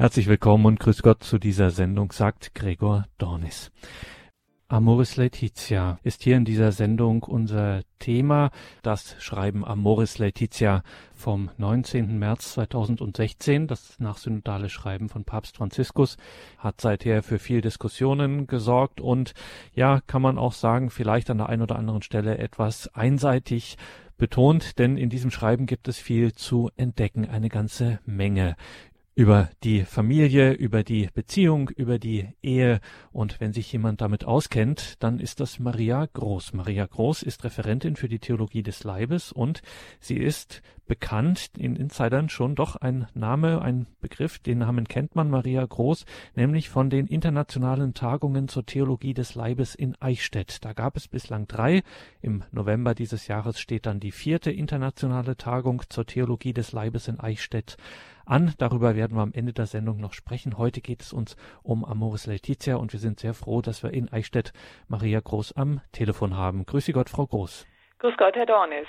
Herzlich willkommen und grüß Gott zu dieser Sendung, sagt Gregor Dornis. Amoris Laetitia ist hier in dieser Sendung unser Thema. Das Schreiben Amoris Laetitia vom 19. März 2016, das nachsynodale Schreiben von Papst Franziskus, hat seither für viel Diskussionen gesorgt und ja, kann man auch sagen, vielleicht an der einen oder anderen Stelle etwas einseitig betont, denn in diesem Schreiben gibt es viel zu entdecken, eine ganze Menge über die Familie, über die Beziehung, über die Ehe. Und wenn sich jemand damit auskennt, dann ist das Maria Groß. Maria Groß ist Referentin für die Theologie des Leibes und sie ist bekannt, in Insidern schon doch ein Name, ein Begriff, den Namen kennt man, Maria Groß, nämlich von den internationalen Tagungen zur Theologie des Leibes in Eichstätt. Da gab es bislang drei. Im November dieses Jahres steht dann die vierte internationale Tagung zur Theologie des Leibes in Eichstätt an. Darüber werden wir am Ende der Sendung noch sprechen. Heute geht es uns um Amoris Laetitia und wir sind sehr froh, dass wir in Eichstätt Maria Groß am Telefon haben. Grüße Gott, Frau Groß. Grüß Gott, Herr Dornis.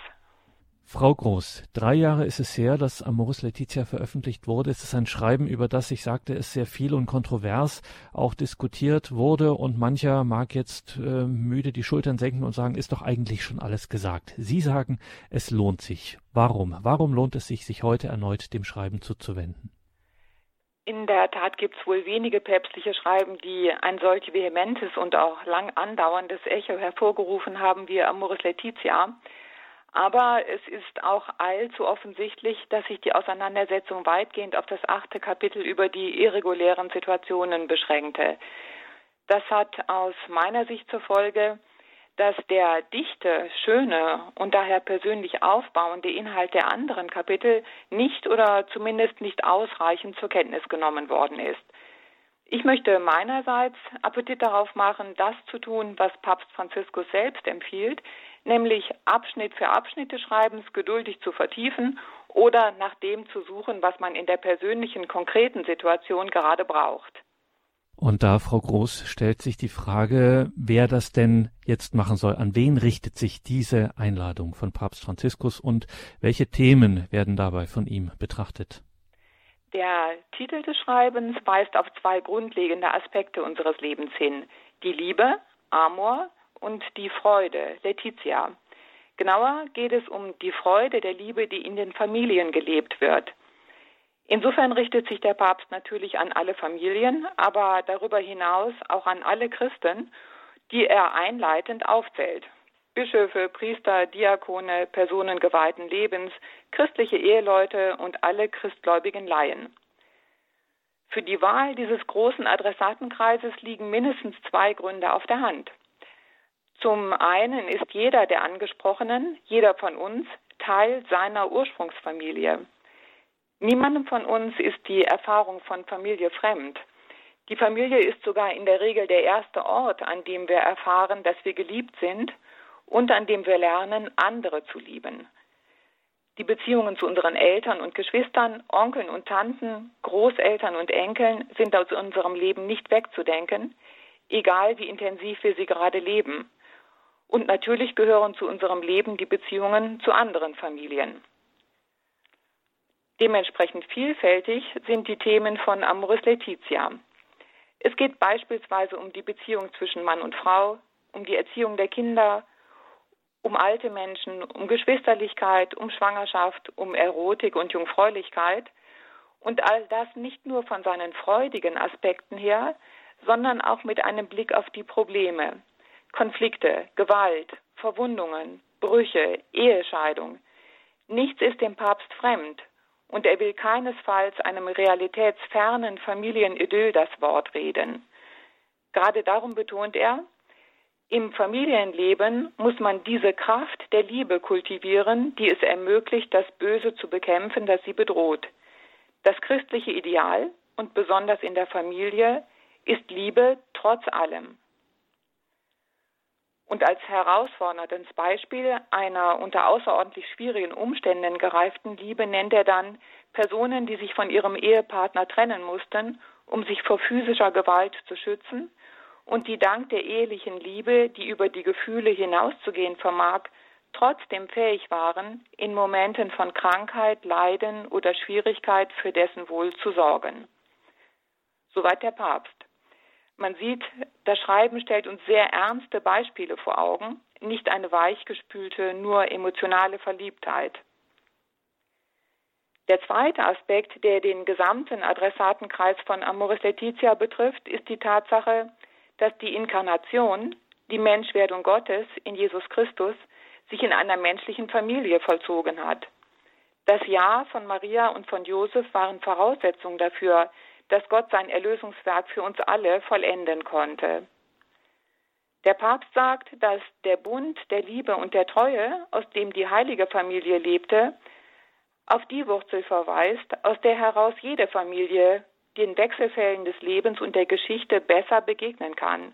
Frau Groß, drei Jahre ist es her, dass Amoris Laetitia veröffentlicht wurde. Es ist ein Schreiben, über das ich sagte, es sehr viel und kontrovers auch diskutiert wurde und mancher mag jetzt äh, müde die Schultern senken und sagen, ist doch eigentlich schon alles gesagt. Sie sagen, es lohnt sich. Warum? Warum lohnt es sich, sich heute erneut dem Schreiben zuzuwenden? In der Tat gibt es wohl wenige päpstliche Schreiben, die ein solch vehementes und auch lang andauerndes Echo hervorgerufen haben wie Amoris Laetitia. Aber es ist auch allzu offensichtlich, dass sich die Auseinandersetzung weitgehend auf das achte Kapitel über die irregulären Situationen beschränkte. Das hat aus meiner Sicht zur Folge, dass der dichte, schöne und daher persönlich aufbauende Inhalt der anderen Kapitel nicht oder zumindest nicht ausreichend zur Kenntnis genommen worden ist. Ich möchte meinerseits Appetit darauf machen, das zu tun, was Papst Franziskus selbst empfiehlt, nämlich Abschnitt für Abschnitt des Schreibens geduldig zu vertiefen oder nach dem zu suchen, was man in der persönlichen, konkreten Situation gerade braucht. Und da, Frau Groß, stellt sich die Frage, wer das denn jetzt machen soll. An wen richtet sich diese Einladung von Papst Franziskus und welche Themen werden dabei von ihm betrachtet? Der Titel des Schreibens weist auf zwei grundlegende Aspekte unseres Lebens hin. Die Liebe, Amor und die Freude, Letizia. Genauer geht es um die Freude der Liebe, die in den Familien gelebt wird. Insofern richtet sich der Papst natürlich an alle Familien, aber darüber hinaus auch an alle Christen, die er einleitend aufzählt. Bischöfe, Priester, Diakone, Personen geweihten Lebens, christliche Eheleute und alle christgläubigen Laien. Für die Wahl dieses großen Adressatenkreises liegen mindestens zwei Gründe auf der Hand. Zum einen ist jeder der Angesprochenen, jeder von uns, Teil seiner Ursprungsfamilie. Niemandem von uns ist die Erfahrung von Familie fremd. Die Familie ist sogar in der Regel der erste Ort, an dem wir erfahren, dass wir geliebt sind und an dem wir lernen, andere zu lieben. Die Beziehungen zu unseren Eltern und Geschwistern, Onkeln und Tanten, Großeltern und Enkeln sind aus unserem Leben nicht wegzudenken, egal wie intensiv wir sie gerade leben. Und natürlich gehören zu unserem Leben die Beziehungen zu anderen Familien. Dementsprechend vielfältig sind die Themen von Amoris Laetitia. Es geht beispielsweise um die Beziehung zwischen Mann und Frau, um die Erziehung der Kinder, um alte Menschen, um Geschwisterlichkeit, um Schwangerschaft, um Erotik und Jungfräulichkeit. Und all das nicht nur von seinen freudigen Aspekten her, sondern auch mit einem Blick auf die Probleme, Konflikte, Gewalt, Verwundungen, Brüche, Ehescheidung. Nichts ist dem Papst fremd und er will keinesfalls einem realitätsfernen Familienidyll das Wort reden. Gerade darum betont er, im Familienleben muss man diese Kraft der Liebe kultivieren, die es ermöglicht, das Böse zu bekämpfen, das sie bedroht. Das christliche Ideal, und besonders in der Familie, ist Liebe trotz allem. Und als herausforderndes Beispiel einer unter außerordentlich schwierigen Umständen gereiften Liebe nennt er dann Personen, die sich von ihrem Ehepartner trennen mussten, um sich vor physischer Gewalt zu schützen und die dank der ehelichen Liebe, die über die Gefühle hinauszugehen vermag, trotzdem fähig waren, in Momenten von Krankheit, Leiden oder Schwierigkeit für dessen Wohl zu sorgen. Soweit der Papst. Man sieht, das Schreiben stellt uns sehr ernste Beispiele vor Augen, nicht eine weichgespülte, nur emotionale Verliebtheit. Der zweite Aspekt, der den gesamten Adressatenkreis von Amoris Laetitia betrifft, ist die Tatsache, dass die Inkarnation, die Menschwerdung Gottes in Jesus Christus, sich in einer menschlichen Familie vollzogen hat. Das Ja von Maria und von Josef waren Voraussetzungen dafür, dass Gott sein Erlösungswerk für uns alle vollenden konnte. Der Papst sagt, dass der Bund der Liebe und der Treue, aus dem die heilige Familie lebte, auf die Wurzel verweist, aus der heraus jede Familie den Wechselfällen des Lebens und der Geschichte besser begegnen kann.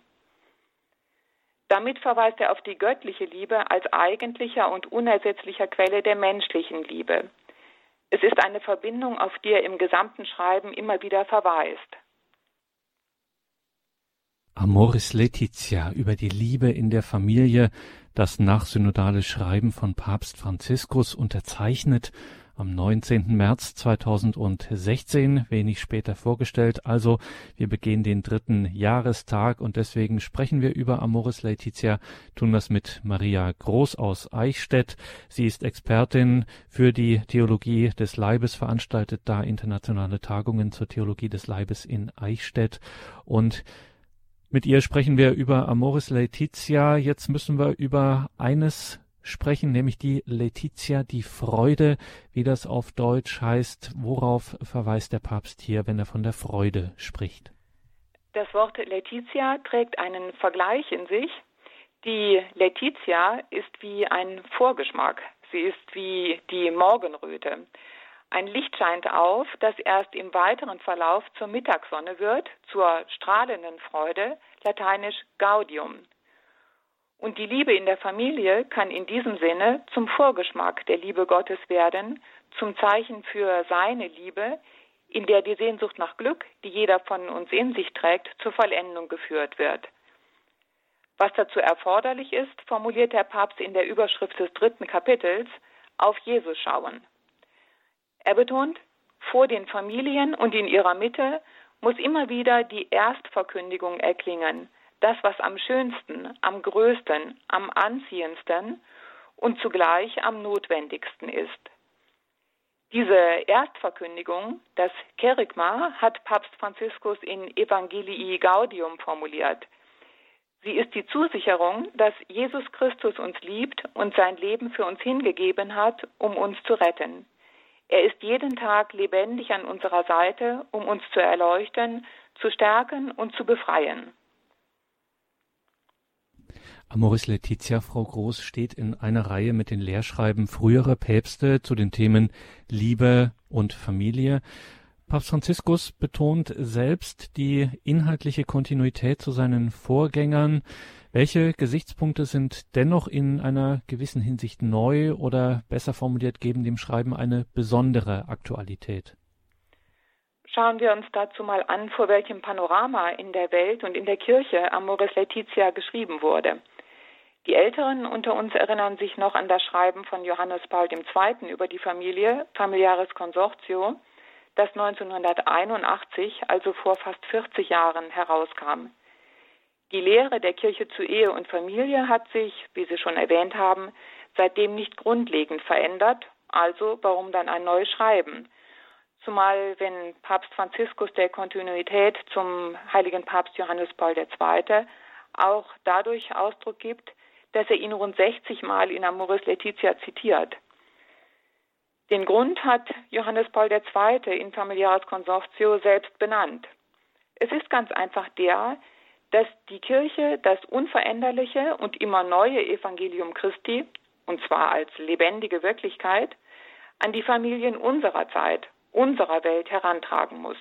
Damit verweist er auf die göttliche Liebe als eigentlicher und unersetzlicher Quelle der menschlichen Liebe. Es ist eine Verbindung, auf die er im gesamten Schreiben immer wieder verweist. Amoris Laetitia über die Liebe in der Familie, das nachsynodale Schreiben von Papst Franziskus unterzeichnet am 19. März 2016, wenig später vorgestellt. Also wir begehen den dritten Jahrestag und deswegen sprechen wir über Amoris Laetitia, tun das mit Maria Groß aus Eichstätt. Sie ist Expertin für die Theologie des Leibes, veranstaltet da internationale Tagungen zur Theologie des Leibes in Eichstätt und mit ihr sprechen wir über Amoris Laetitia. Jetzt müssen wir über eines sprechen, nämlich die Letizia, die Freude, wie das auf Deutsch heißt. Worauf verweist der Papst hier, wenn er von der Freude spricht? Das Wort Letizia trägt einen Vergleich in sich. Die Letizia ist wie ein Vorgeschmack. Sie ist wie die Morgenröte. Ein Licht scheint auf, das erst im weiteren Verlauf zur Mittagssonne wird, zur strahlenden Freude, lateinisch Gaudium. Und die Liebe in der Familie kann in diesem Sinne zum Vorgeschmack der Liebe Gottes werden, zum Zeichen für seine Liebe, in der die Sehnsucht nach Glück, die jeder von uns in sich trägt, zur Vollendung geführt wird. Was dazu erforderlich ist, formuliert der Papst in der Überschrift des dritten Kapitels, auf Jesus schauen. Er betont, vor den Familien und in ihrer Mitte muss immer wieder die Erstverkündigung erklingen, das, was am schönsten, am größten, am anziehendsten und zugleich am notwendigsten ist. Diese Erstverkündigung, das Kerygma, hat Papst Franziskus in Evangelii Gaudium formuliert. Sie ist die Zusicherung, dass Jesus Christus uns liebt und sein Leben für uns hingegeben hat, um uns zu retten. Er ist jeden Tag lebendig an unserer Seite, um uns zu erleuchten, zu stärken und zu befreien. Amoris Laetitia, Frau Groß, steht in einer Reihe mit den Lehrschreiben früherer Päpste zu den Themen Liebe und Familie. Papst Franziskus betont selbst die inhaltliche Kontinuität zu seinen Vorgängern. Welche Gesichtspunkte sind dennoch in einer gewissen Hinsicht neu oder besser formuliert geben dem Schreiben eine besondere Aktualität? Schauen wir uns dazu mal an, vor welchem Panorama in der Welt und in der Kirche Amoris Laetitia geschrieben wurde. Die Älteren unter uns erinnern sich noch an das Schreiben von Johannes Paul II. über die Familie, Familiares Consortio, das 1981, also vor fast 40 Jahren, herauskam. Die Lehre der Kirche zu Ehe und Familie hat sich, wie Sie schon erwähnt haben, seitdem nicht grundlegend verändert, also warum dann ein neues Schreiben? Zumal wenn Papst Franziskus der Kontinuität zum heiligen Papst Johannes Paul II. auch dadurch Ausdruck gibt, dass er ihn rund 60 Mal in Amoris Laetitia zitiert. Den Grund hat Johannes Paul II. in Familiares Consortio selbst benannt. Es ist ganz einfach der, dass die Kirche das unveränderliche und immer neue Evangelium Christi, und zwar als lebendige Wirklichkeit, an die Familien unserer Zeit, unserer Welt herantragen muss.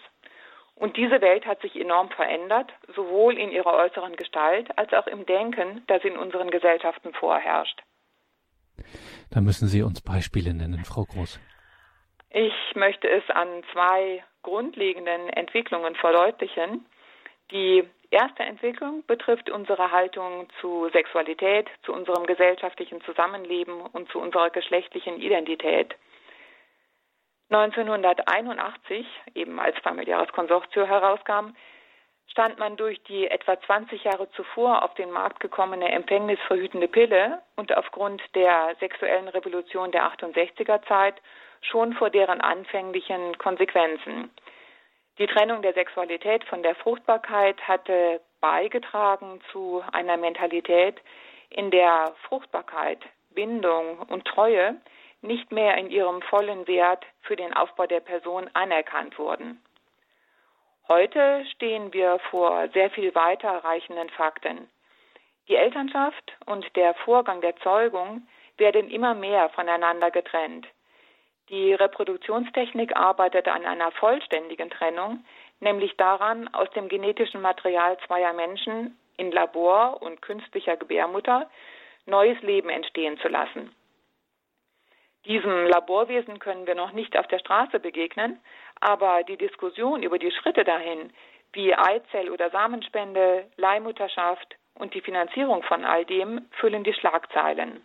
Und diese Welt hat sich enorm verändert, sowohl in ihrer äußeren Gestalt als auch im Denken, das in unseren Gesellschaften vorherrscht. Da müssen Sie uns Beispiele nennen, Frau Groß. Ich möchte es an zwei grundlegenden Entwicklungen verdeutlichen. Die erste Entwicklung betrifft unsere Haltung zu Sexualität, zu unserem gesellschaftlichen Zusammenleben und zu unserer geschlechtlichen Identität. 1981, eben als familiäres Konsortio herauskam, stand man durch die etwa 20 Jahre zuvor auf den Markt gekommene empfängnisverhütende Pille und aufgrund der sexuellen Revolution der 68er Zeit schon vor deren anfänglichen Konsequenzen. Die Trennung der Sexualität von der Fruchtbarkeit hatte beigetragen zu einer Mentalität, in der Fruchtbarkeit, Bindung und Treue nicht mehr in ihrem vollen Wert für den Aufbau der Person anerkannt wurden. Heute stehen wir vor sehr viel weiterreichenden Fakten. Die Elternschaft und der Vorgang der Zeugung werden immer mehr voneinander getrennt. Die Reproduktionstechnik arbeitet an einer vollständigen Trennung, nämlich daran, aus dem genetischen Material zweier Menschen in Labor und künstlicher Gebärmutter neues Leben entstehen zu lassen. Diesem Laborwesen können wir noch nicht auf der Straße begegnen, aber die Diskussion über die Schritte dahin, wie Eizell- oder Samenspende, Leihmutterschaft und die Finanzierung von all dem, füllen die Schlagzeilen.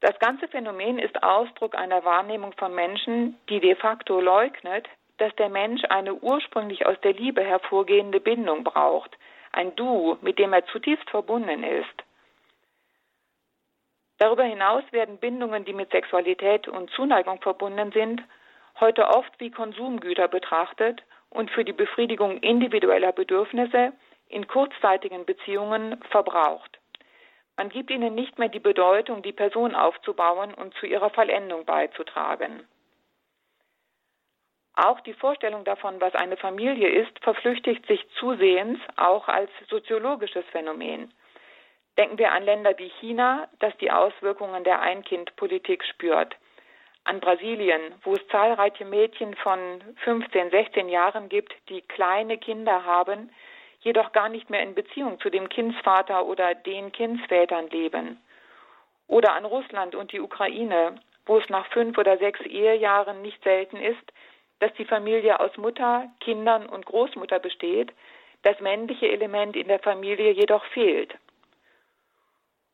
Das ganze Phänomen ist Ausdruck einer Wahrnehmung von Menschen, die de facto leugnet, dass der Mensch eine ursprünglich aus der Liebe hervorgehende Bindung braucht, ein Du, mit dem er zutiefst verbunden ist. Darüber hinaus werden Bindungen, die mit Sexualität und Zuneigung verbunden sind, heute oft wie Konsumgüter betrachtet und für die Befriedigung individueller Bedürfnisse in kurzzeitigen Beziehungen verbraucht. Man gibt ihnen nicht mehr die Bedeutung, die Person aufzubauen und zu ihrer Vollendung beizutragen. Auch die Vorstellung davon, was eine Familie ist, verflüchtigt sich zusehends auch als soziologisches Phänomen. Denken wir an Länder wie China, das die Auswirkungen der Ein-Kind-Politik spürt. An Brasilien, wo es zahlreiche Mädchen von 15, 16 Jahren gibt, die kleine Kinder haben, jedoch gar nicht mehr in Beziehung zu dem Kindsvater oder den Kindsvätern leben. Oder an Russland und die Ukraine, wo es nach fünf oder sechs Ehejahren nicht selten ist, dass die Familie aus Mutter, Kindern und Großmutter besteht, das männliche Element in der Familie jedoch fehlt.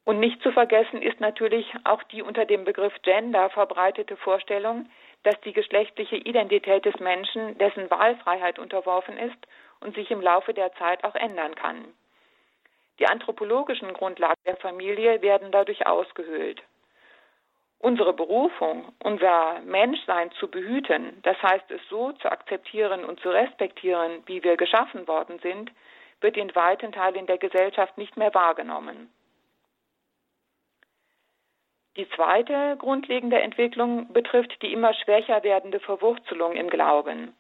Und nicht zu vergessen ist natürlich auch die unter dem Begriff Gender verbreitete Vorstellung, dass die geschlechtliche Identität des Menschen dessen Wahlfreiheit unterworfen ist und sich im Laufe der Zeit auch ändern kann. Die anthropologischen Grundlagen der Familie werden dadurch ausgehöhlt. Unsere Berufung, unser Menschsein zu behüten, das heißt es so zu akzeptieren und zu respektieren, wie wir geschaffen worden sind, wird in weiten Teilen der Gesellschaft nicht mehr wahrgenommen. Die zweite grundlegende Entwicklung betrifft die immer schwächer werdende Verwurzelung im Glauben.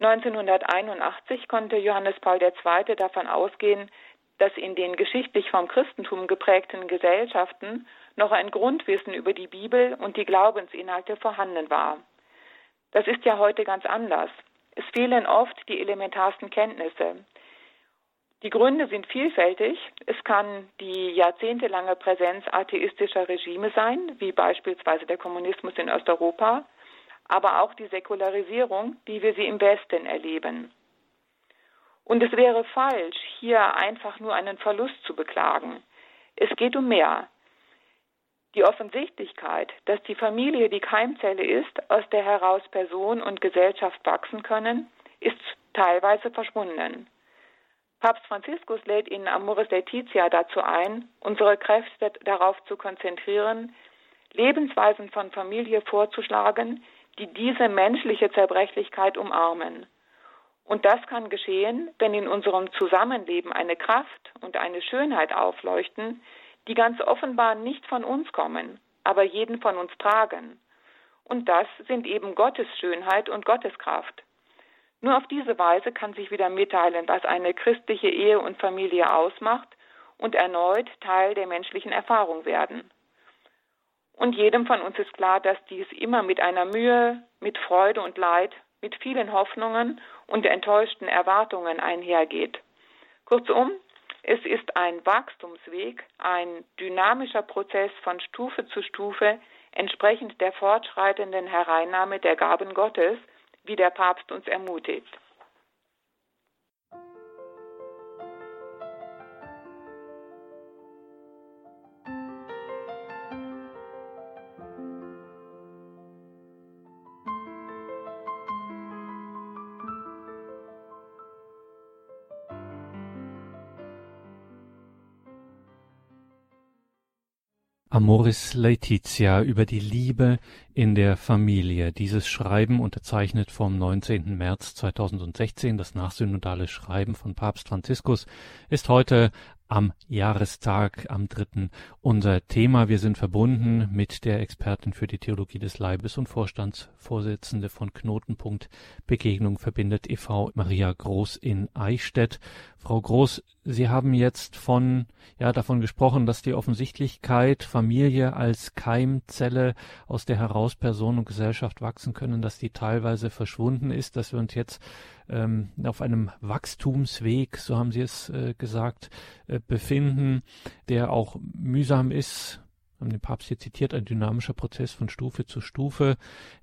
1981 konnte Johannes Paul II. davon ausgehen, dass in den geschichtlich vom Christentum geprägten Gesellschaften noch ein Grundwissen über die Bibel und die Glaubensinhalte vorhanden war. Das ist ja heute ganz anders. Es fehlen oft die elementarsten Kenntnisse. Die Gründe sind vielfältig. Es kann die jahrzehntelange Präsenz atheistischer Regime sein, wie beispielsweise der Kommunismus in Osteuropa, aber auch die Säkularisierung, wie wir sie im Westen erleben. Und es wäre falsch, hier einfach nur einen Verlust zu beklagen. Es geht um mehr. Die Offensichtlichkeit, dass die Familie die Keimzelle ist, aus der heraus Person und Gesellschaft wachsen können, ist teilweise verschwunden. Papst Franziskus lädt in Amoris Laetitia dazu ein, unsere Kräfte darauf zu konzentrieren, Lebensweisen von Familie vorzuschlagen, die diese menschliche Zerbrechlichkeit umarmen. Und das kann geschehen, wenn in unserem Zusammenleben eine Kraft und eine Schönheit aufleuchten, die ganz offenbar nicht von uns kommen, aber jeden von uns tragen. Und das sind eben Gottes Schönheit und Gottes Kraft. Nur auf diese Weise kann sich wieder mitteilen, was eine christliche Ehe und Familie ausmacht und erneut Teil der menschlichen Erfahrung werden. Und jedem von uns ist klar, dass dies immer mit einer Mühe, mit Freude und Leid, mit vielen Hoffnungen und enttäuschten Erwartungen einhergeht. Kurzum, es ist ein Wachstumsweg, ein dynamischer Prozess von Stufe zu Stufe, entsprechend der fortschreitenden Hereinnahme der Gaben Gottes, wie der Papst uns ermutigt. Amoris Laetitia über die Liebe in der Familie. Dieses Schreiben, unterzeichnet vom 19. März 2016, das nachsynodale Schreiben von Papst Franziskus, ist heute am Jahrestag, am dritten, unser Thema. Wir sind verbunden mit der Expertin für die Theologie des Leibes und Vorstandsvorsitzende von Knotenpunkt Begegnung verbindet e.V. Maria Groß in Eichstätt. Frau Groß, Sie haben jetzt von, ja, davon gesprochen, dass die Offensichtlichkeit, Familie als Keimzelle, aus der heraus Person und Gesellschaft wachsen können, dass die teilweise verschwunden ist, dass wir uns jetzt ähm, auf einem Wachstumsweg, so haben Sie es äh, gesagt, äh, befinden, der auch mühsam ist, haben den Papst hier zitiert, ein dynamischer Prozess von Stufe zu Stufe,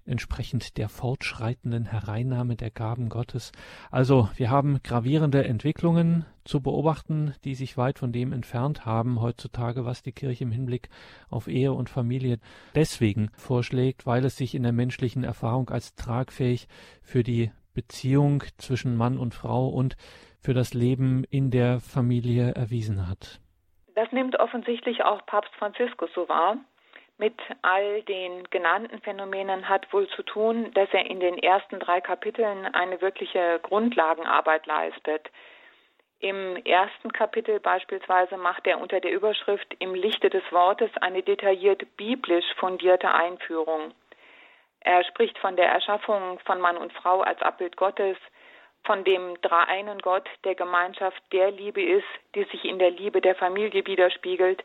entsprechend der fortschreitenden Hereinnahme der Gaben Gottes. Also wir haben gravierende Entwicklungen zu beobachten, die sich weit von dem entfernt haben heutzutage, was die Kirche im Hinblick auf Ehe und Familie deswegen vorschlägt, weil es sich in der menschlichen Erfahrung als tragfähig für die Beziehung zwischen Mann und Frau und für das Leben in der Familie erwiesen hat. Das nimmt offensichtlich auch Papst Franziskus so wahr. Mit all den genannten Phänomenen hat wohl zu tun, dass er in den ersten drei Kapiteln eine wirkliche Grundlagenarbeit leistet. Im ersten Kapitel beispielsweise macht er unter der Überschrift Im Lichte des Wortes eine detailliert biblisch fundierte Einführung. Er spricht von der Erschaffung von Mann und Frau als Abbild Gottes, von dem dreieinen Gott der Gemeinschaft der Liebe ist, die sich in der Liebe der Familie widerspiegelt.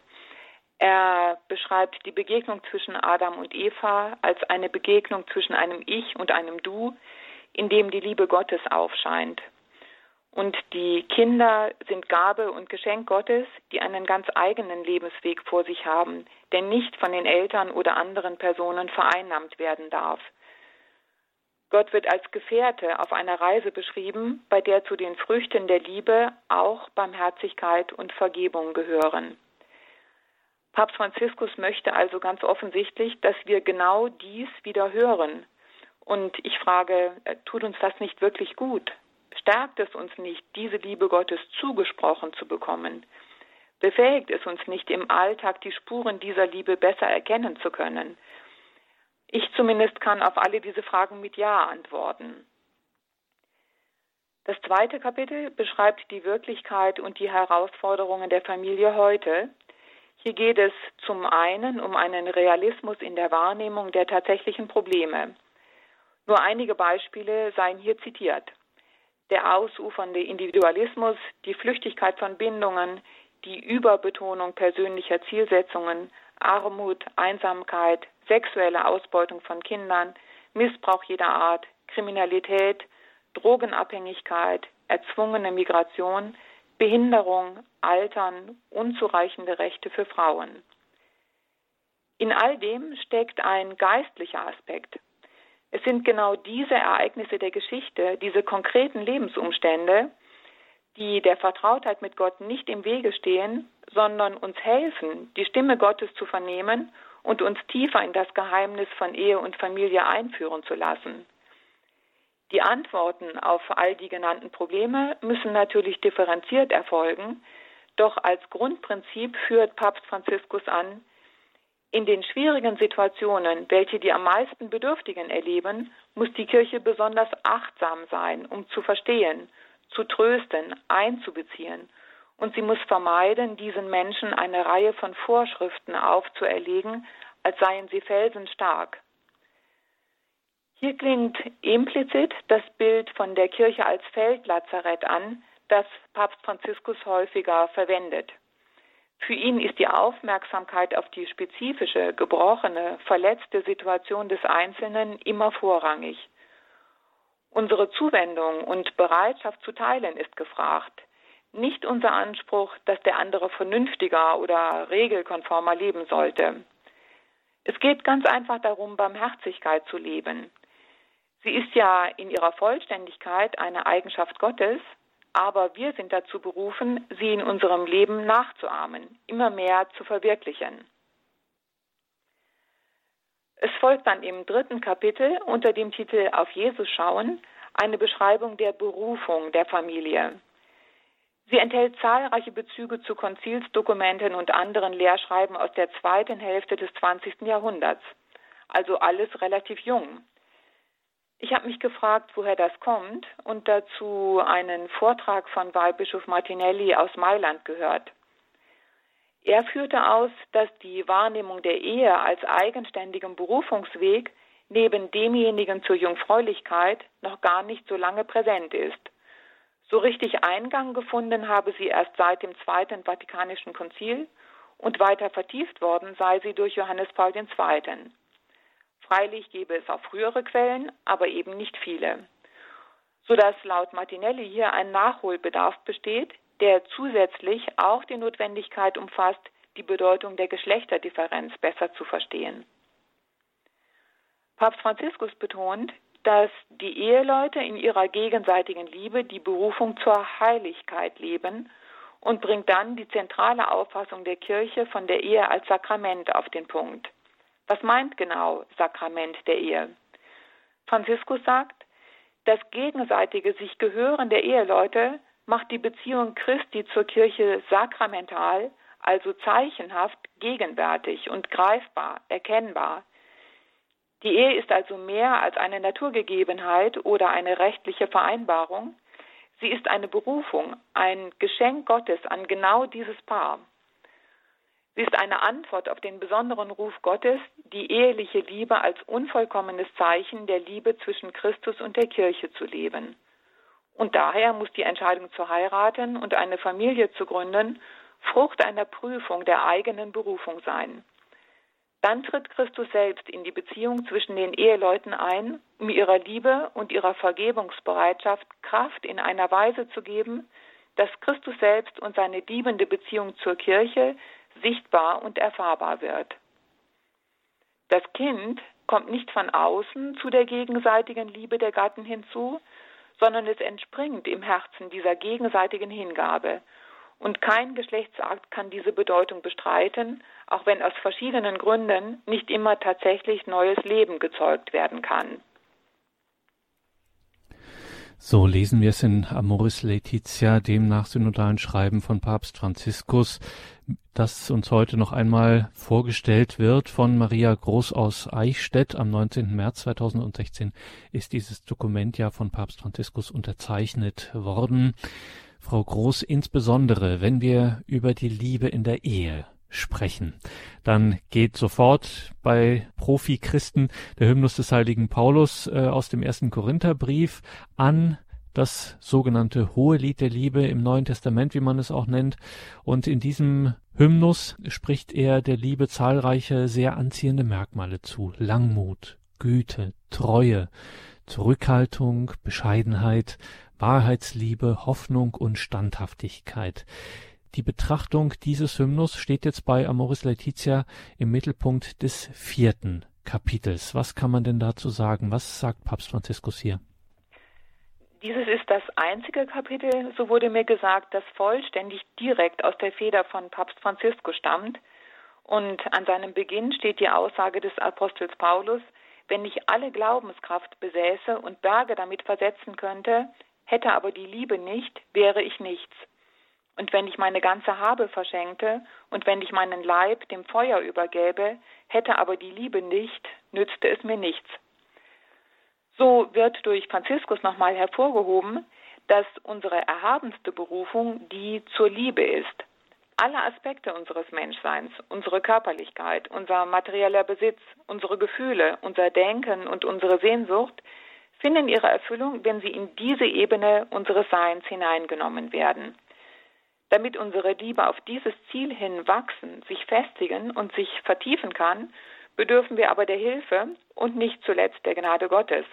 Er beschreibt die Begegnung zwischen Adam und Eva als eine Begegnung zwischen einem Ich und einem Du, in dem die Liebe Gottes aufscheint. Und die Kinder sind Gabe und Geschenk Gottes, die einen ganz eigenen Lebensweg vor sich haben, der nicht von den Eltern oder anderen Personen vereinnahmt werden darf. Gott wird als Gefährte auf einer Reise beschrieben, bei der zu den Früchten der Liebe auch Barmherzigkeit und Vergebung gehören. Papst Franziskus möchte also ganz offensichtlich, dass wir genau dies wieder hören. Und ich frage, äh, tut uns das nicht wirklich gut? Stärkt es uns nicht, diese Liebe Gottes zugesprochen zu bekommen? Befähigt es uns nicht, im Alltag die Spuren dieser Liebe besser erkennen zu können? Ich zumindest kann auf alle diese Fragen mit Ja antworten. Das zweite Kapitel beschreibt die Wirklichkeit und die Herausforderungen der Familie heute. Hier geht es zum einen um einen Realismus in der Wahrnehmung der tatsächlichen Probleme. Nur einige Beispiele seien hier zitiert. Der ausufernde Individualismus, die Flüchtigkeit von Bindungen, die Überbetonung persönlicher Zielsetzungen, Armut, Einsamkeit, sexuelle Ausbeutung von Kindern, Missbrauch jeder Art, Kriminalität, Drogenabhängigkeit, erzwungene Migration, Behinderung, Altern, unzureichende Rechte für Frauen. In all dem steckt ein geistlicher Aspekt. Es sind genau diese Ereignisse der Geschichte, diese konkreten Lebensumstände, die der Vertrautheit mit Gott nicht im Wege stehen, sondern uns helfen, die Stimme Gottes zu vernehmen und uns tiefer in das Geheimnis von Ehe und Familie einführen zu lassen. Die Antworten auf all die genannten Probleme müssen natürlich differenziert erfolgen, doch als Grundprinzip führt Papst Franziskus an, in den schwierigen Situationen, welche die am meisten Bedürftigen erleben, muss die Kirche besonders achtsam sein, um zu verstehen, zu trösten, einzubeziehen und sie muss vermeiden, diesen Menschen eine Reihe von Vorschriften aufzuerlegen, als seien sie felsenstark. Hier klingt implizit das Bild von der Kirche als Feldlazarett an, das Papst Franziskus häufiger verwendet. Für ihn ist die Aufmerksamkeit auf die spezifische, gebrochene, verletzte Situation des Einzelnen immer vorrangig. Unsere Zuwendung und Bereitschaft zu teilen ist gefragt nicht unser Anspruch, dass der andere vernünftiger oder regelkonformer leben sollte. Es geht ganz einfach darum, Barmherzigkeit zu leben. Sie ist ja in ihrer Vollständigkeit eine Eigenschaft Gottes, aber wir sind dazu berufen, sie in unserem Leben nachzuahmen, immer mehr zu verwirklichen. Es folgt dann im dritten Kapitel unter dem Titel Auf Jesus schauen eine Beschreibung der Berufung der Familie. Sie enthält zahlreiche Bezüge zu Konzilsdokumenten und anderen Lehrschreiben aus der zweiten Hälfte des 20. Jahrhunderts, also alles relativ jung. Ich habe mich gefragt, woher das kommt und dazu einen Vortrag von Weihbischof Martinelli aus Mailand gehört. Er führte aus, dass die Wahrnehmung der Ehe als eigenständigem Berufungsweg neben demjenigen zur Jungfräulichkeit noch gar nicht so lange präsent ist. So richtig Eingang gefunden habe sie erst seit dem Zweiten Vatikanischen Konzil und weiter vertieft worden sei sie durch Johannes Paul II. Freilich gebe es auch frühere Quellen, aber eben nicht viele. Sodass laut Martinelli hier ein Nachholbedarf besteht, der zusätzlich auch die Notwendigkeit umfasst, die Bedeutung der Geschlechterdifferenz besser zu verstehen. Papst Franziskus betont, dass die Eheleute in ihrer gegenseitigen Liebe die Berufung zur Heiligkeit leben und bringt dann die zentrale Auffassung der Kirche von der Ehe als Sakrament auf den Punkt. Was meint genau Sakrament der Ehe? Franziskus sagt, das gegenseitige sich Gehören der Eheleute macht die Beziehung Christi zur Kirche sakramental, also zeichenhaft, gegenwärtig und greifbar, erkennbar. Die Ehe ist also mehr als eine Naturgegebenheit oder eine rechtliche Vereinbarung. Sie ist eine Berufung, ein Geschenk Gottes an genau dieses Paar. Sie ist eine Antwort auf den besonderen Ruf Gottes, die eheliche Liebe als unvollkommenes Zeichen der Liebe zwischen Christus und der Kirche zu leben. Und daher muss die Entscheidung zu heiraten und eine Familie zu gründen Frucht einer Prüfung der eigenen Berufung sein. Dann tritt Christus selbst in die Beziehung zwischen den Eheleuten ein, um ihrer Liebe und ihrer Vergebungsbereitschaft Kraft in einer Weise zu geben, dass Christus selbst und seine liebende Beziehung zur Kirche sichtbar und erfahrbar wird. Das Kind kommt nicht von außen zu der gegenseitigen Liebe der Gatten hinzu, sondern es entspringt im Herzen dieser gegenseitigen Hingabe. Und kein Geschlechtsakt kann diese Bedeutung bestreiten, auch wenn aus verschiedenen Gründen nicht immer tatsächlich neues Leben gezeugt werden kann. So lesen wir es in Amoris Laetitia, dem nachsynodalen Schreiben von Papst Franziskus, das uns heute noch einmal vorgestellt wird von Maria Groß aus Eichstätt. Am 19. März 2016 ist dieses Dokument ja von Papst Franziskus unterzeichnet worden. Frau Groß, insbesondere wenn wir über die Liebe in der Ehe sprechen. Dann geht sofort bei Profi-Christen der Hymnus des heiligen Paulus äh, aus dem ersten Korintherbrief an das sogenannte Hohe Lied der Liebe im Neuen Testament, wie man es auch nennt. Und in diesem Hymnus spricht er der Liebe zahlreiche sehr anziehende Merkmale zu. Langmut, Güte, Treue, Zurückhaltung, Bescheidenheit, Wahrheitsliebe, Hoffnung und Standhaftigkeit. Die Betrachtung dieses Hymnus steht jetzt bei Amoris Laetitia im Mittelpunkt des vierten Kapitels. Was kann man denn dazu sagen? Was sagt Papst Franziskus hier? Dieses ist das einzige Kapitel, so wurde mir gesagt, das vollständig direkt aus der Feder von Papst Franziskus stammt. Und an seinem Beginn steht die Aussage des Apostels Paulus, wenn ich alle Glaubenskraft besäße und Berge damit versetzen könnte, hätte aber die Liebe nicht, wäre ich nichts. Und wenn ich meine ganze Habe verschenkte und wenn ich meinen Leib dem Feuer übergäbe, hätte aber die Liebe nicht, nützte es mir nichts. So wird durch Franziskus nochmal hervorgehoben, dass unsere erhabenste Berufung die zur Liebe ist. Alle Aspekte unseres Menschseins, unsere Körperlichkeit, unser materieller Besitz, unsere Gefühle, unser Denken und unsere Sehnsucht finden ihre Erfüllung, wenn sie in diese Ebene unseres Seins hineingenommen werden. Damit unsere Liebe auf dieses Ziel hin wachsen, sich festigen und sich vertiefen kann, bedürfen wir aber der Hilfe und nicht zuletzt der Gnade Gottes.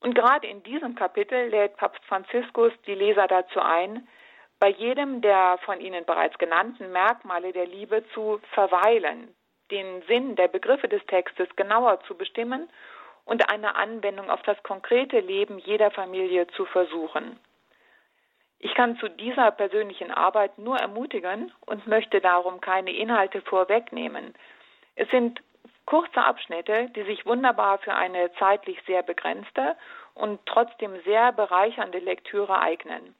Und gerade in diesem Kapitel lädt Papst Franziskus die Leser dazu ein, bei jedem der von Ihnen bereits genannten Merkmale der Liebe zu verweilen, den Sinn der Begriffe des Textes genauer zu bestimmen und eine Anwendung auf das konkrete Leben jeder Familie zu versuchen. Ich kann zu dieser persönlichen Arbeit nur ermutigen und möchte darum keine Inhalte vorwegnehmen. Es sind kurze Abschnitte, die sich wunderbar für eine zeitlich sehr begrenzte und trotzdem sehr bereichernde Lektüre eignen.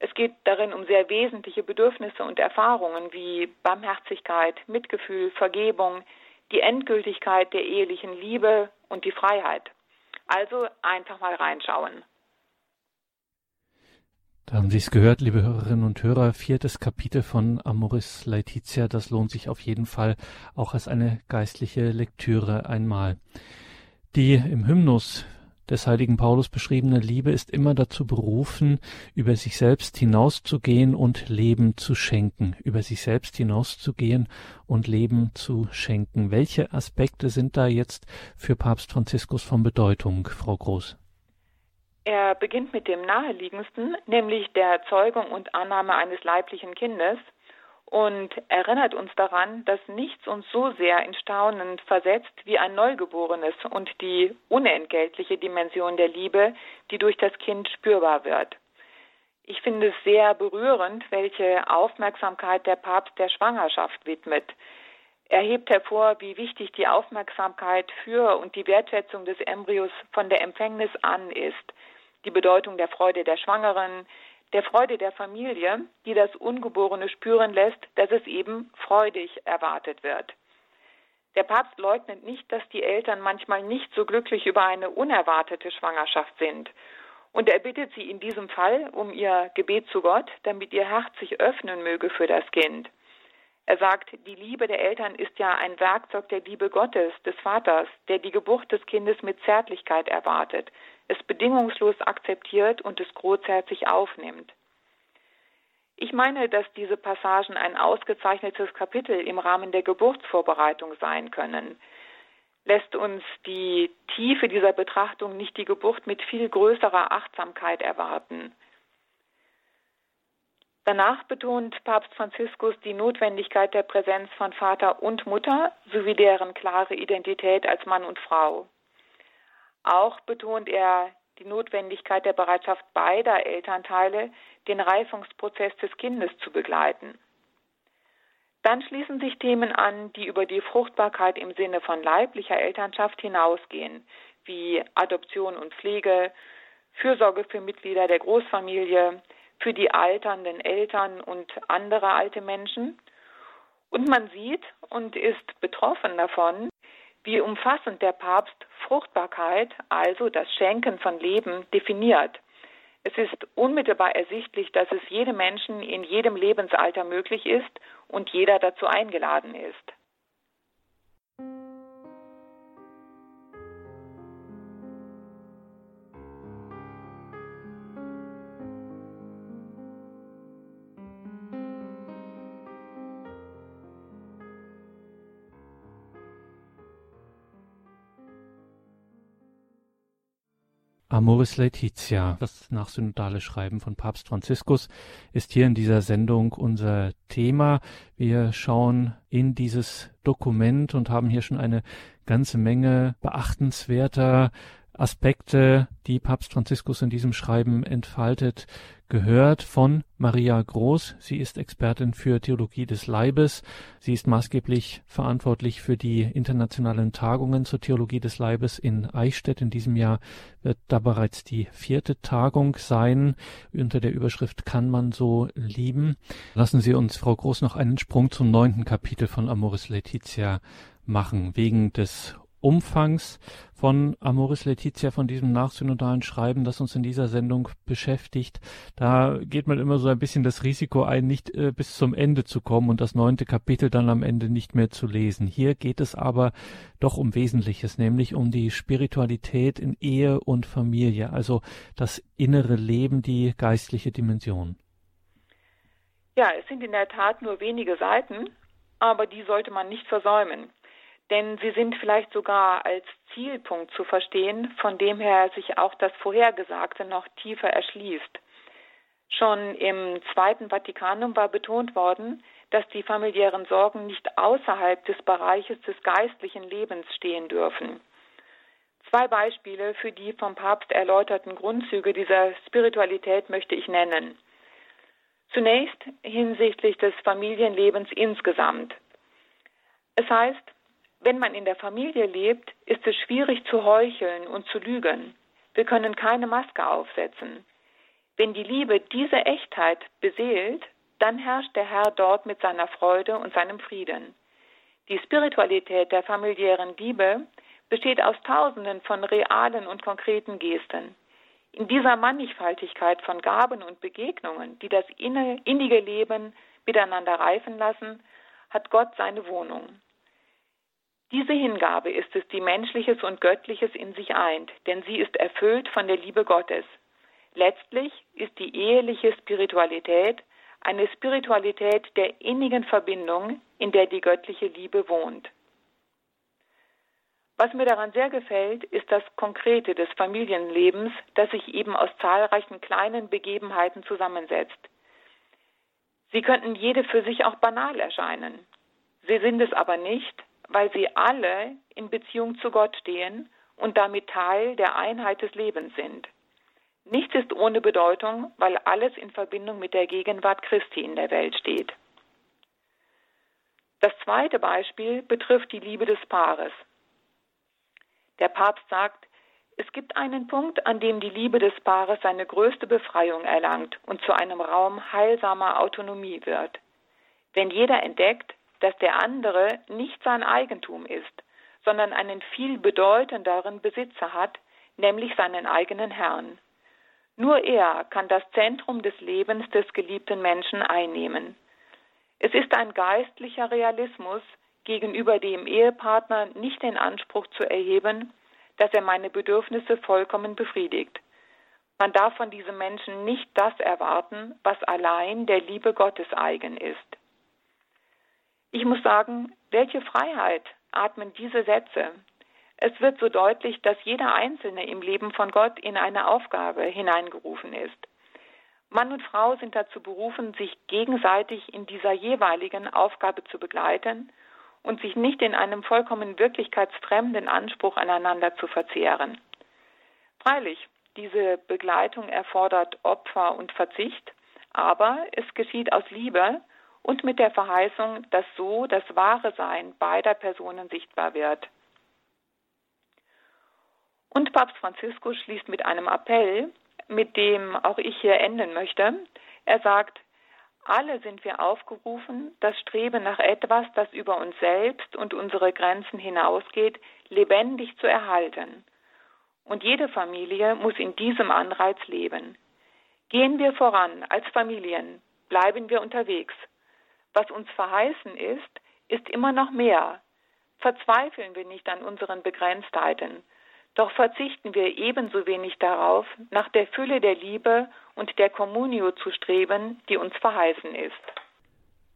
Es geht darin um sehr wesentliche Bedürfnisse und Erfahrungen wie Barmherzigkeit, Mitgefühl, Vergebung, die Endgültigkeit der ehelichen Liebe und die Freiheit. Also einfach mal reinschauen. Da haben Sie es gehört, liebe Hörerinnen und Hörer, viertes Kapitel von Amoris Laetitia, das lohnt sich auf jeden Fall auch als eine geistliche Lektüre einmal. Die im Hymnus des heiligen Paulus beschriebene Liebe ist immer dazu berufen, über sich selbst hinauszugehen und Leben zu schenken, über sich selbst hinauszugehen und Leben zu schenken. Welche Aspekte sind da jetzt für Papst Franziskus von Bedeutung, Frau Groß? Er beginnt mit dem naheliegendsten, nämlich der Zeugung und Annahme eines leiblichen Kindes und erinnert uns daran, dass nichts uns so sehr in Staunen versetzt wie ein Neugeborenes und die unentgeltliche Dimension der Liebe, die durch das Kind spürbar wird. Ich finde es sehr berührend, welche Aufmerksamkeit der Papst der Schwangerschaft widmet. Er hebt hervor, wie wichtig die Aufmerksamkeit für und die Wertschätzung des Embryos von der Empfängnis an ist, die Bedeutung der Freude der Schwangeren, der Freude der Familie, die das Ungeborene spüren lässt, dass es eben freudig erwartet wird. Der Papst leugnet nicht, dass die Eltern manchmal nicht so glücklich über eine unerwartete Schwangerschaft sind. Und er bittet sie in diesem Fall um ihr Gebet zu Gott, damit ihr Herz sich öffnen möge für das Kind. Er sagt, die Liebe der Eltern ist ja ein Werkzeug der Liebe Gottes, des Vaters, der die Geburt des Kindes mit Zärtlichkeit erwartet, es bedingungslos akzeptiert und es großherzig aufnimmt. Ich meine, dass diese Passagen ein ausgezeichnetes Kapitel im Rahmen der Geburtsvorbereitung sein können. Lässt uns die Tiefe dieser Betrachtung nicht die Geburt mit viel größerer Achtsamkeit erwarten. Danach betont Papst Franziskus die Notwendigkeit der Präsenz von Vater und Mutter sowie deren klare Identität als Mann und Frau. Auch betont er die Notwendigkeit der Bereitschaft beider Elternteile, den Reifungsprozess des Kindes zu begleiten. Dann schließen sich Themen an, die über die Fruchtbarkeit im Sinne von leiblicher Elternschaft hinausgehen, wie Adoption und Pflege, Fürsorge für Mitglieder der Großfamilie, für die alternden Eltern und andere alte Menschen. Und man sieht und ist betroffen davon, wie umfassend der Papst Fruchtbarkeit, also das Schenken von Leben, definiert. Es ist unmittelbar ersichtlich, dass es jedem Menschen in jedem Lebensalter möglich ist und jeder dazu eingeladen ist. Amoris Laetitia, das nachsynodale Schreiben von Papst Franziskus, ist hier in dieser Sendung unser Thema. Wir schauen in dieses Dokument und haben hier schon eine ganze Menge beachtenswerter Aspekte, die Papst Franziskus in diesem Schreiben entfaltet, gehört von Maria Groß. Sie ist Expertin für Theologie des Leibes. Sie ist maßgeblich verantwortlich für die internationalen Tagungen zur Theologie des Leibes in Eichstätt. In diesem Jahr wird da bereits die vierte Tagung sein. Unter der Überschrift Kann man so lieben? Lassen Sie uns, Frau Groß, noch einen Sprung zum neunten Kapitel von Amoris Laetitia machen. Wegen des Umfangs von Amoris Laetitia, von diesem nachsynodalen Schreiben, das uns in dieser Sendung beschäftigt. Da geht man immer so ein bisschen das Risiko ein, nicht äh, bis zum Ende zu kommen und das neunte Kapitel dann am Ende nicht mehr zu lesen. Hier geht es aber doch um Wesentliches, nämlich um die Spiritualität in Ehe und Familie, also das innere Leben, die geistliche Dimension. Ja, es sind in der Tat nur wenige Seiten, aber die sollte man nicht versäumen denn sie sind vielleicht sogar als Zielpunkt zu verstehen, von dem her sich auch das Vorhergesagte noch tiefer erschließt. Schon im Zweiten Vatikanum war betont worden, dass die familiären Sorgen nicht außerhalb des Bereiches des geistlichen Lebens stehen dürfen. Zwei Beispiele für die vom Papst erläuterten Grundzüge dieser Spiritualität möchte ich nennen. Zunächst hinsichtlich des Familienlebens insgesamt. Es heißt, wenn man in der Familie lebt, ist es schwierig zu heucheln und zu lügen. Wir können keine Maske aufsetzen. Wenn die Liebe diese Echtheit beseelt, dann herrscht der Herr dort mit seiner Freude und seinem Frieden. Die Spiritualität der familiären Liebe besteht aus Tausenden von realen und konkreten Gesten. In dieser Mannigfaltigkeit von Gaben und Begegnungen, die das innige Leben miteinander reifen lassen, hat Gott seine Wohnung. Diese Hingabe ist es, die Menschliches und Göttliches in sich eint, denn sie ist erfüllt von der Liebe Gottes. Letztlich ist die eheliche Spiritualität eine Spiritualität der innigen Verbindung, in der die göttliche Liebe wohnt. Was mir daran sehr gefällt, ist das Konkrete des Familienlebens, das sich eben aus zahlreichen kleinen Begebenheiten zusammensetzt. Sie könnten jede für sich auch banal erscheinen. Sie sind es aber nicht, weil sie alle in Beziehung zu Gott stehen und damit Teil der Einheit des Lebens sind. Nichts ist ohne Bedeutung, weil alles in Verbindung mit der Gegenwart Christi in der Welt steht. Das zweite Beispiel betrifft die Liebe des Paares. Der Papst sagt, es gibt einen Punkt, an dem die Liebe des Paares seine größte Befreiung erlangt und zu einem Raum heilsamer Autonomie wird. Wenn jeder entdeckt, dass der andere nicht sein Eigentum ist, sondern einen viel bedeutenderen Besitzer hat, nämlich seinen eigenen Herrn. Nur er kann das Zentrum des Lebens des geliebten Menschen einnehmen. Es ist ein geistlicher Realismus, gegenüber dem Ehepartner nicht den Anspruch zu erheben, dass er meine Bedürfnisse vollkommen befriedigt. Man darf von diesem Menschen nicht das erwarten, was allein der Liebe Gottes eigen ist. Ich muss sagen, welche Freiheit atmen diese Sätze, es wird so deutlich, dass jeder Einzelne im Leben von Gott in eine Aufgabe hineingerufen ist. Mann und Frau sind dazu berufen, sich gegenseitig in dieser jeweiligen Aufgabe zu begleiten und sich nicht in einem vollkommen wirklichkeitsfremden Anspruch aneinander zu verzehren. Freilich, diese Begleitung erfordert Opfer und Verzicht, aber es geschieht aus Liebe und mit der Verheißung, dass so das wahre Sein beider Personen sichtbar wird. Und Papst Franziskus schließt mit einem Appell, mit dem auch ich hier enden möchte. Er sagt, alle sind wir aufgerufen, das Streben nach etwas, das über uns selbst und unsere Grenzen hinausgeht, lebendig zu erhalten. Und jede Familie muss in diesem Anreiz leben. Gehen wir voran als Familien, bleiben wir unterwegs. Was uns verheißen ist, ist immer noch mehr. Verzweifeln wir nicht an unseren Begrenztheiten, doch verzichten wir ebenso wenig darauf, nach der Fülle der Liebe und der Communio zu streben, die uns verheißen ist.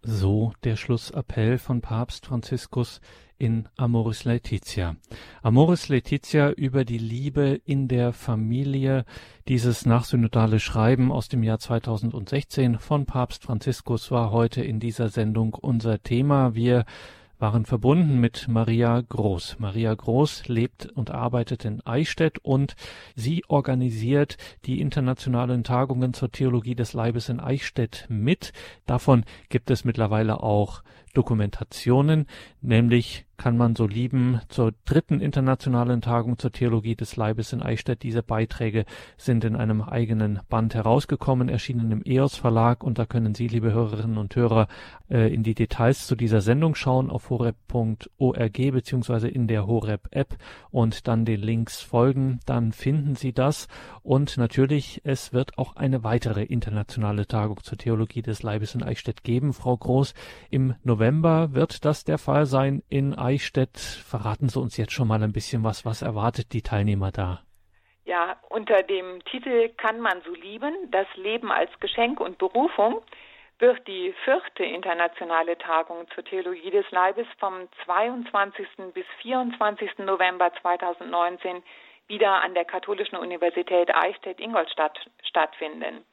So der Schlussappell von Papst Franziskus in Amoris Laetitia. Amoris Laetitia über die Liebe in der Familie, dieses nachsynodale Schreiben aus dem Jahr 2016 von Papst Franziskus war heute in dieser Sendung unser Thema. Wir waren verbunden mit Maria Groß. Maria Groß lebt und arbeitet in Eichstätt und sie organisiert die internationalen Tagungen zur Theologie des Leibes in Eichstätt mit. Davon gibt es mittlerweile auch Dokumentationen, nämlich kann man so lieben zur dritten internationalen Tagung zur Theologie des Leibes in Eichstätt. Diese Beiträge sind in einem eigenen Band herausgekommen, erschienen im EOS Verlag und da können Sie, liebe Hörerinnen und Hörer, äh, in die Details zu dieser Sendung schauen auf horeb.org beziehungsweise in der Horeb App und dann den Links folgen, dann finden Sie das und natürlich, es wird auch eine weitere internationale Tagung zur Theologie des Leibes in Eichstätt geben. Frau Groß, im November wird das der Fall sein in Eichstätt. Verraten Sie uns jetzt schon mal ein bisschen was. Was erwartet die Teilnehmer da? Ja, unter dem Titel Kann man so lieben? Das Leben als Geschenk und Berufung wird die vierte internationale Tagung zur Theologie des Leibes vom 22. bis 24. November 2019 wieder an der Katholischen Universität Eichstätt-Ingolstadt stattfinden.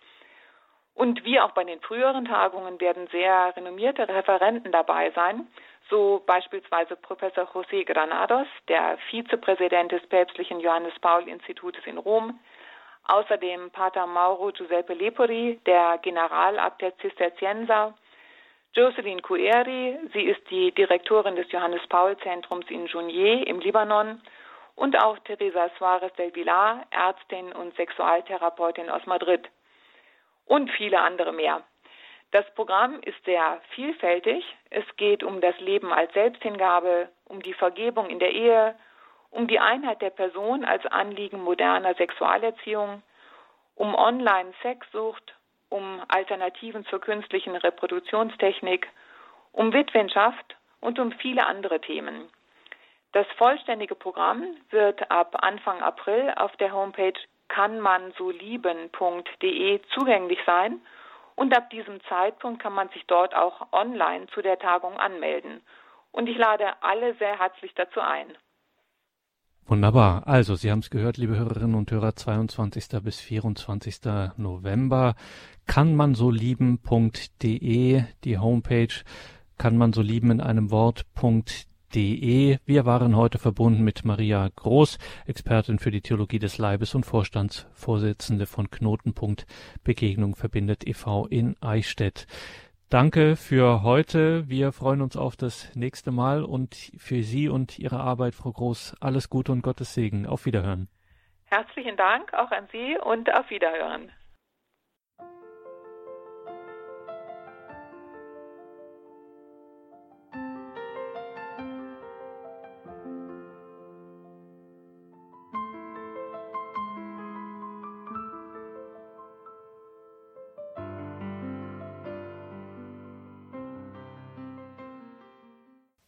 Und wie auch bei den früheren Tagungen werden sehr renommierte Referenten dabei sein, so beispielsweise Professor José Granados, der Vizepräsident des päpstlichen Johannes Paul Institutes in Rom, außerdem Pater Mauro Giuseppe Lepori, der Generalabt der Zisterzienser, Jocelyn Cueri, sie ist die Direktorin des Johannes Paul Zentrums in Junier im Libanon und auch Teresa Suarez del Vilar, Ärztin und Sexualtherapeutin aus Madrid. Und viele andere mehr. Das Programm ist sehr vielfältig. Es geht um das Leben als Selbsthingabe, um die Vergebung in der Ehe, um die Einheit der Person als Anliegen moderner Sexualerziehung, um Online-Sexsucht, um Alternativen zur künstlichen Reproduktionstechnik, um Witwenschaft und um viele andere Themen. Das vollständige Programm wird ab Anfang April auf der Homepage kannmansolieben.de zugänglich sein und ab diesem Zeitpunkt kann man sich dort auch online zu der Tagung anmelden. Und ich lade alle sehr herzlich dazu ein. Wunderbar. Also, Sie haben es gehört, liebe Hörerinnen und Hörer, 22. bis 24. November kann man so lieben.de, die Homepage kann man so lieben in einem Wort.de. Wir waren heute verbunden mit Maria Groß, Expertin für die Theologie des Leibes und Vorstandsvorsitzende von Knotenpunkt Begegnung verbindet e.V. in Eichstätt. Danke für heute. Wir freuen uns auf das nächste Mal und für Sie und Ihre Arbeit, Frau Groß, alles Gute und Gottes Segen. Auf Wiederhören. Herzlichen Dank auch an Sie und auf Wiederhören.